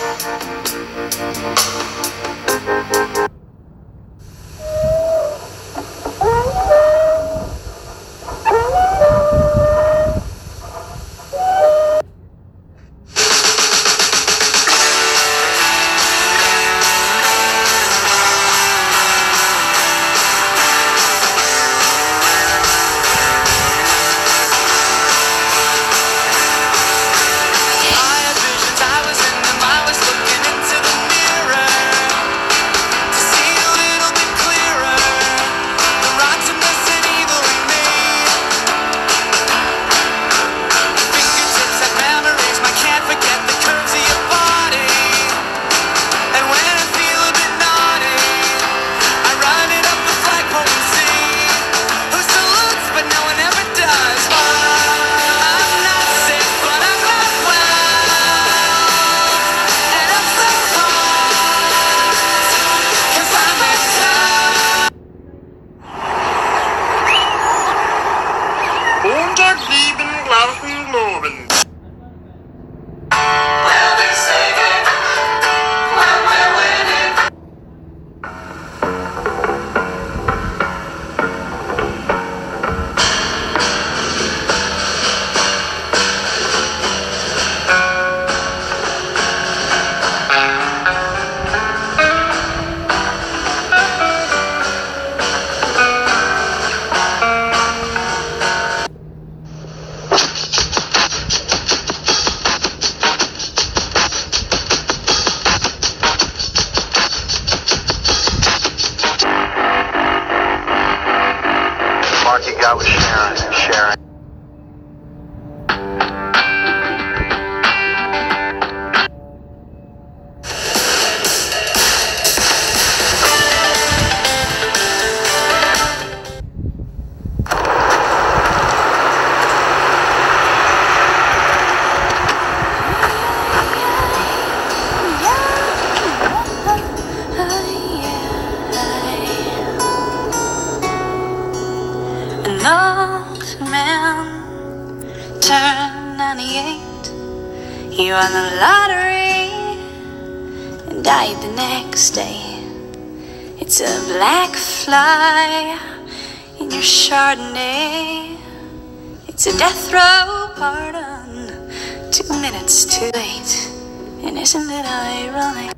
Thank you. not sharing. You won the lottery and died the next day. It's a black fly in your Chardonnay. It's a death row pardon, two minutes too late. And isn't it ironic?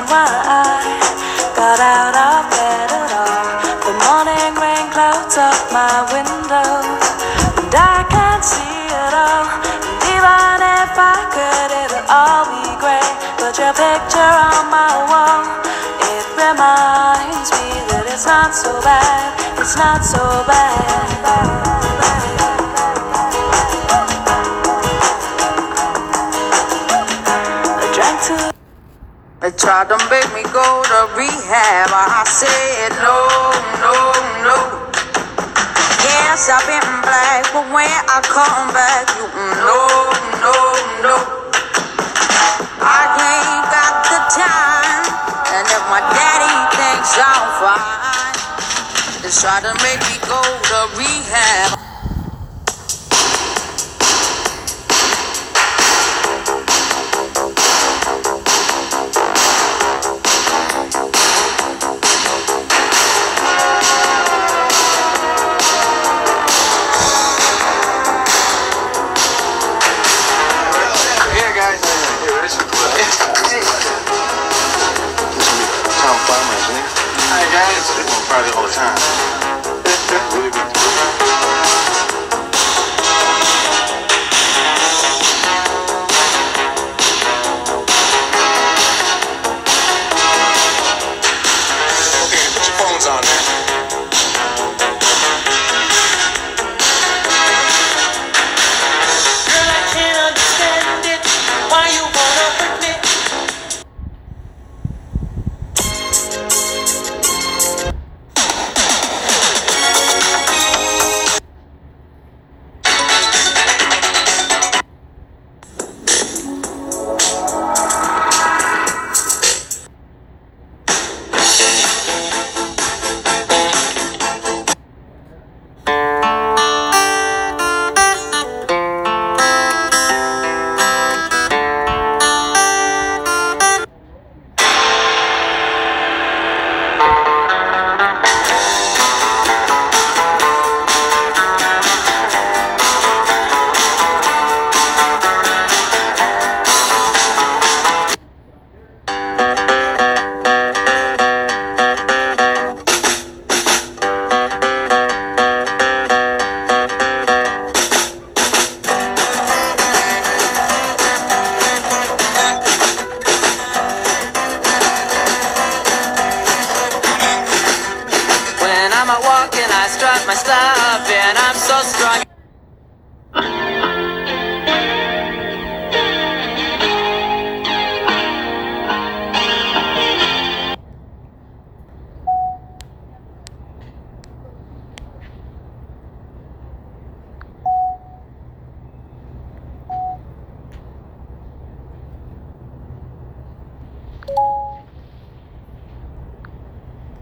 wondering why I got out of bed at all. The morning rain clouds up my window, and I can't see it all. And even if I could, it'll all be great. But your picture on my wall, it reminds me that it's not so bad, it's not so bad. Tried to make me go to rehab. I said no, no, no. Yes, I've been black, but when I come back, you no, no, no. I ain't got the time, and if my daddy thinks I'm fine, they try to make me guys. They're gonna party all the time.